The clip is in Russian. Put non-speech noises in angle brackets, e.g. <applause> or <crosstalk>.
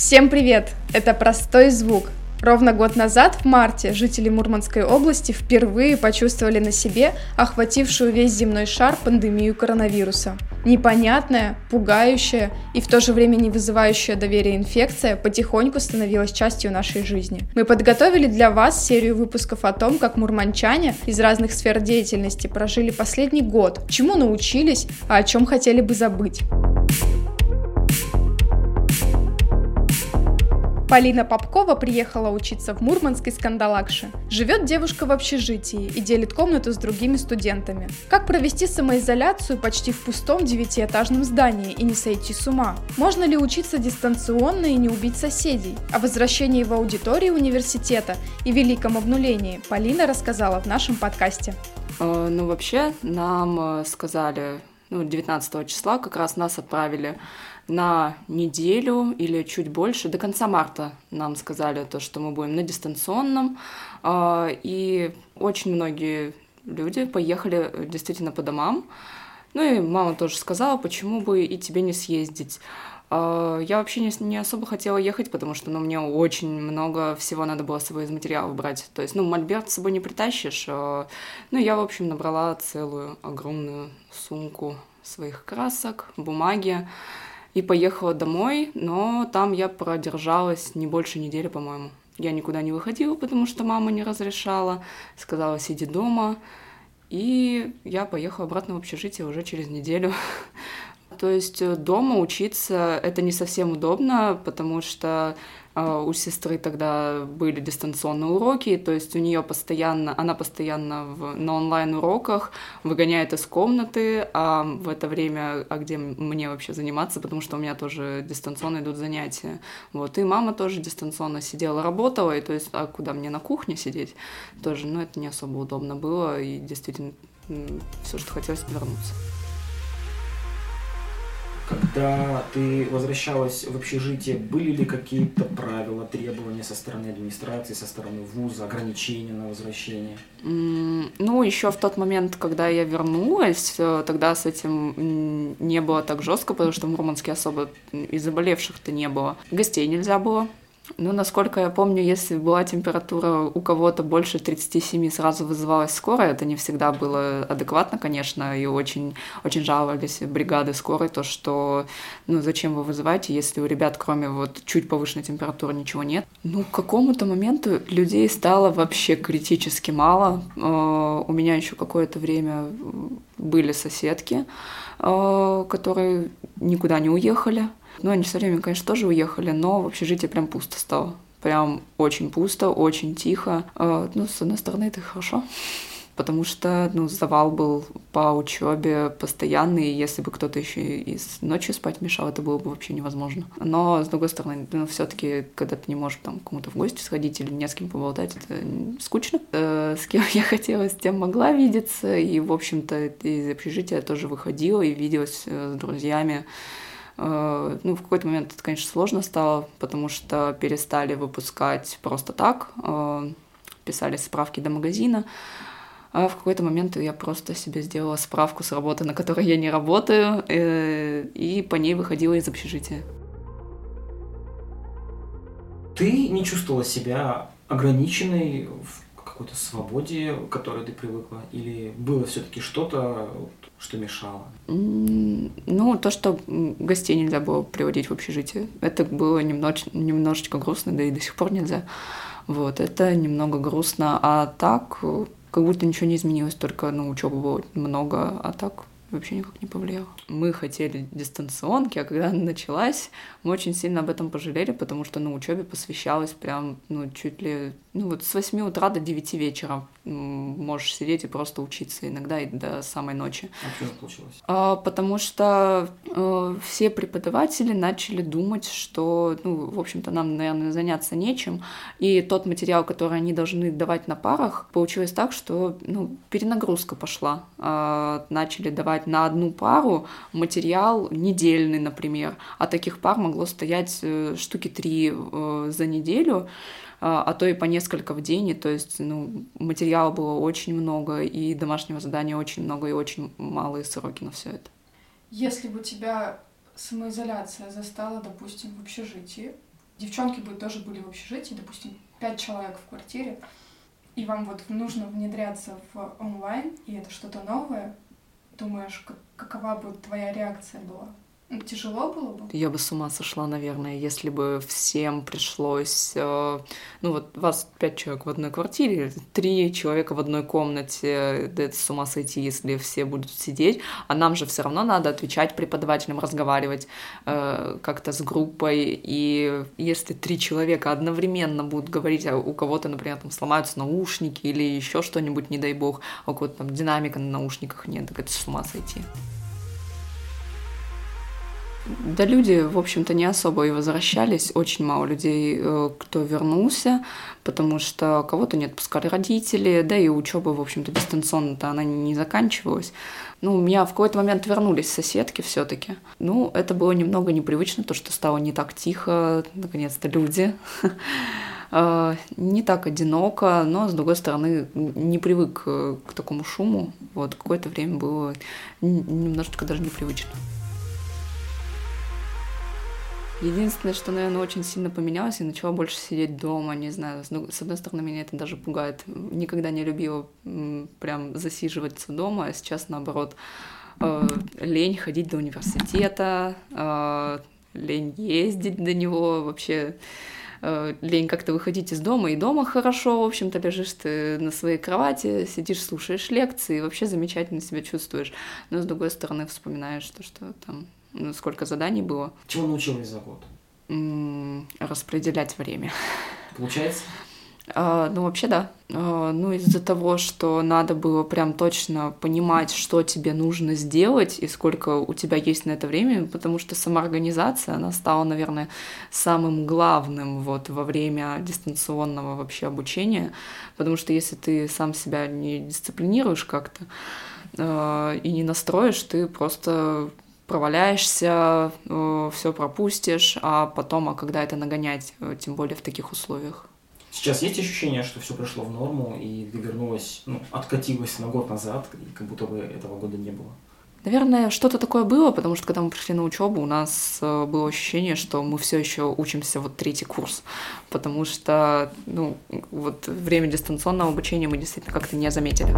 Всем привет! Это «Простой звук». Ровно год назад, в марте, жители Мурманской области впервые почувствовали на себе охватившую весь земной шар пандемию коронавируса. Непонятная, пугающая и в то же время не вызывающая доверия инфекция потихоньку становилась частью нашей жизни. Мы подготовили для вас серию выпусков о том, как мурманчане из разных сфер деятельности прожили последний год, чему научились, а о чем хотели бы забыть. Полина Попкова приехала учиться в Мурманск из Кандалакши. Живет девушка в общежитии и делит комнату с другими студентами. Как провести самоизоляцию почти в пустом девятиэтажном здании и не сойти с ума? Можно ли учиться дистанционно и не убить соседей? О возвращении в аудитории университета и великом обнулении Полина рассказала в нашем подкасте. Э, ну, вообще, нам э, сказали, ну, 19 числа как раз нас отправили на неделю или чуть больше, до конца марта нам сказали то, что мы будем на дистанционном, а, и очень многие люди поехали действительно по домам. Ну и мама тоже сказала, почему бы и тебе не съездить. А, я вообще не, не особо хотела ехать, потому что ну, мне очень много всего надо было с собой из материалов брать. То есть, ну, мольберт с собой не притащишь. А, ну, я, в общем, набрала целую огромную сумку своих красок, бумаги и поехала домой, но там я продержалась не больше недели, по-моему. Я никуда не выходила, потому что мама не разрешала, сказала, сиди дома. И я поехала обратно в общежитие уже через неделю. <laughs> То есть э, дома учиться это не совсем удобно, потому что у сестры тогда были дистанционные уроки, то есть у нее постоянно, она постоянно в, на онлайн-уроках выгоняет из комнаты, а в это время, а где мне вообще заниматься, потому что у меня тоже дистанционно идут занятия. Вот, и мама тоже дистанционно сидела, работала, и то есть, а куда мне на кухне сидеть тоже, ну, это не особо удобно было, и действительно все, что хотелось, вернуться когда ты возвращалась в общежитие, были ли какие-то правила, требования со стороны администрации, со стороны вуза, ограничения на возвращение? Ну, еще в тот момент, когда я вернулась, э, тогда с этим не было так жестко, потому что в Мурманске особо и заболевших-то не было. Гостей нельзя было ну, насколько я помню, если была температура у кого-то больше 37, сразу вызывалась скорая. Это не всегда было адекватно, конечно, и очень, очень жаловались бригады скорой, то, что, ну, зачем вы вызываете, если у ребят, кроме вот чуть повышенной температуры, ничего нет. Ну, к какому-то моменту людей стало вообще критически мало. Э, у меня еще какое-то время были соседки, э, которые никуда не уехали, ну, они со временем, конечно, тоже уехали, но в общежитии прям пусто стало. Прям очень пусто, очень тихо. А, ну, с одной стороны, это хорошо, <laughs> потому что, ну, завал был по учебе постоянный, и если бы кто-то еще и ночью спать мешал, это было бы вообще невозможно. Но, с другой стороны, ну, все таки когда ты не можешь там кому-то в гости сходить или не с кем поболтать, это скучно. Э, с кем <laughs> я хотела, с тем могла видеться, и, в общем-то, из общежития тоже выходила и виделась э, с друзьями, ну, в какой-то момент это, конечно, сложно стало, потому что перестали выпускать просто так, э, писали справки до магазина. А в какой-то момент я просто себе сделала справку с работы, на которой я не работаю, э, и по ней выходила из общежития. Ты не чувствовала себя ограниченной в какой-то свободе, к которой ты привыкла? Или было все-таки что-то, что мешало? Ну, то, что гостей нельзя было приводить в общежитие. Это было немнож... немножечко грустно, да и до сих пор нельзя. Вот, это немного грустно. А так, как будто ничего не изменилось, только, ну, учебы было много, а так вообще никак не повлияло. Мы хотели дистанционки, а когда она началась, мы очень сильно об этом пожалели, потому что на учебе посвящалось прям, ну, чуть ли, ну, вот с 8 утра до 9 вечера можешь сидеть и просто учиться, иногда и до самой ночи. А почему получилось? А, потому что э, все преподаватели начали думать, что, ну, в общем-то, нам, наверное, заняться нечем, и тот материал, который они должны давать на парах, получилось так, что, ну, перенагрузка пошла. Э, начали давать на одну пару материал недельный, например, а таких пар могло стоять э, штуки три э, за неделю, а, а то и по несколько в день, и то есть, ну, материала было очень много, и домашнего задания очень много, и очень малые сроки на все это. Если бы тебя самоизоляция застала, допустим, в общежитии, девчонки бы тоже были в общежитии, допустим, пять человек в квартире, и вам вот нужно внедряться в онлайн, и это что-то новое, думаешь, какова бы твоя реакция была? Тяжело было бы? Я бы с ума сошла, наверное, если бы всем пришлось... Э, ну вот вас пять человек в одной квартире, три человека в одной комнате, да это с ума сойти, если все будут сидеть, а нам же все равно надо отвечать преподавателям, разговаривать э, как-то с группой, и если три человека одновременно будут говорить, а у кого-то, например, там сломаются наушники или еще что-нибудь, не дай бог, а у кого-то там динамика на наушниках нет, так это с ума сойти. Да люди, в общем-то, не особо и возвращались. Очень мало людей, э, кто вернулся, потому что кого-то не отпускали родители, да и учеба, в общем-то, дистанционно-то она не заканчивалась. Ну, у меня в какой-то момент вернулись соседки все таки Ну, это было немного непривычно, то, что стало не так тихо, наконец-то люди. <laughs> Э, не так одиноко, но, с другой стороны, не привык э, к такому шуму. Вот какое-то время было немножечко даже непривычно. Единственное, что, наверное, очень сильно поменялось, я начала больше сидеть дома, не знаю. С одной стороны, меня это даже пугает. Никогда не любила прям засиживаться дома, а сейчас, наоборот, э, лень ходить до университета, э, лень ездить до него, вообще э, лень как-то выходить из дома, и дома хорошо, в общем-то, лежишь ты на своей кровати, сидишь, слушаешь лекции, и вообще замечательно себя чувствуешь. Но, с другой стороны, вспоминаешь то, что там сколько заданий было. Чего научилась за год? распределять время. Получается? А, ну, вообще, да. А, ну, из-за того, что надо было прям точно понимать, что тебе нужно сделать и сколько у тебя есть на это время, потому что сама организация, она стала, наверное, самым главным вот во время дистанционного вообще обучения, потому что если ты сам себя не дисциплинируешь как-то э, и не настроишь, ты просто проваляешься, э, все пропустишь, а потом, а когда это нагонять, э, тем более в таких условиях? Сейчас есть ощущение, что все пришло в норму и ты вернулась, ну, откатилась на год назад, как будто бы этого года не было? Наверное, что-то такое было, потому что когда мы пришли на учебу, у нас э, было ощущение, что мы все еще учимся вот третий курс, потому что, ну, вот время дистанционного обучения мы действительно как-то не заметили.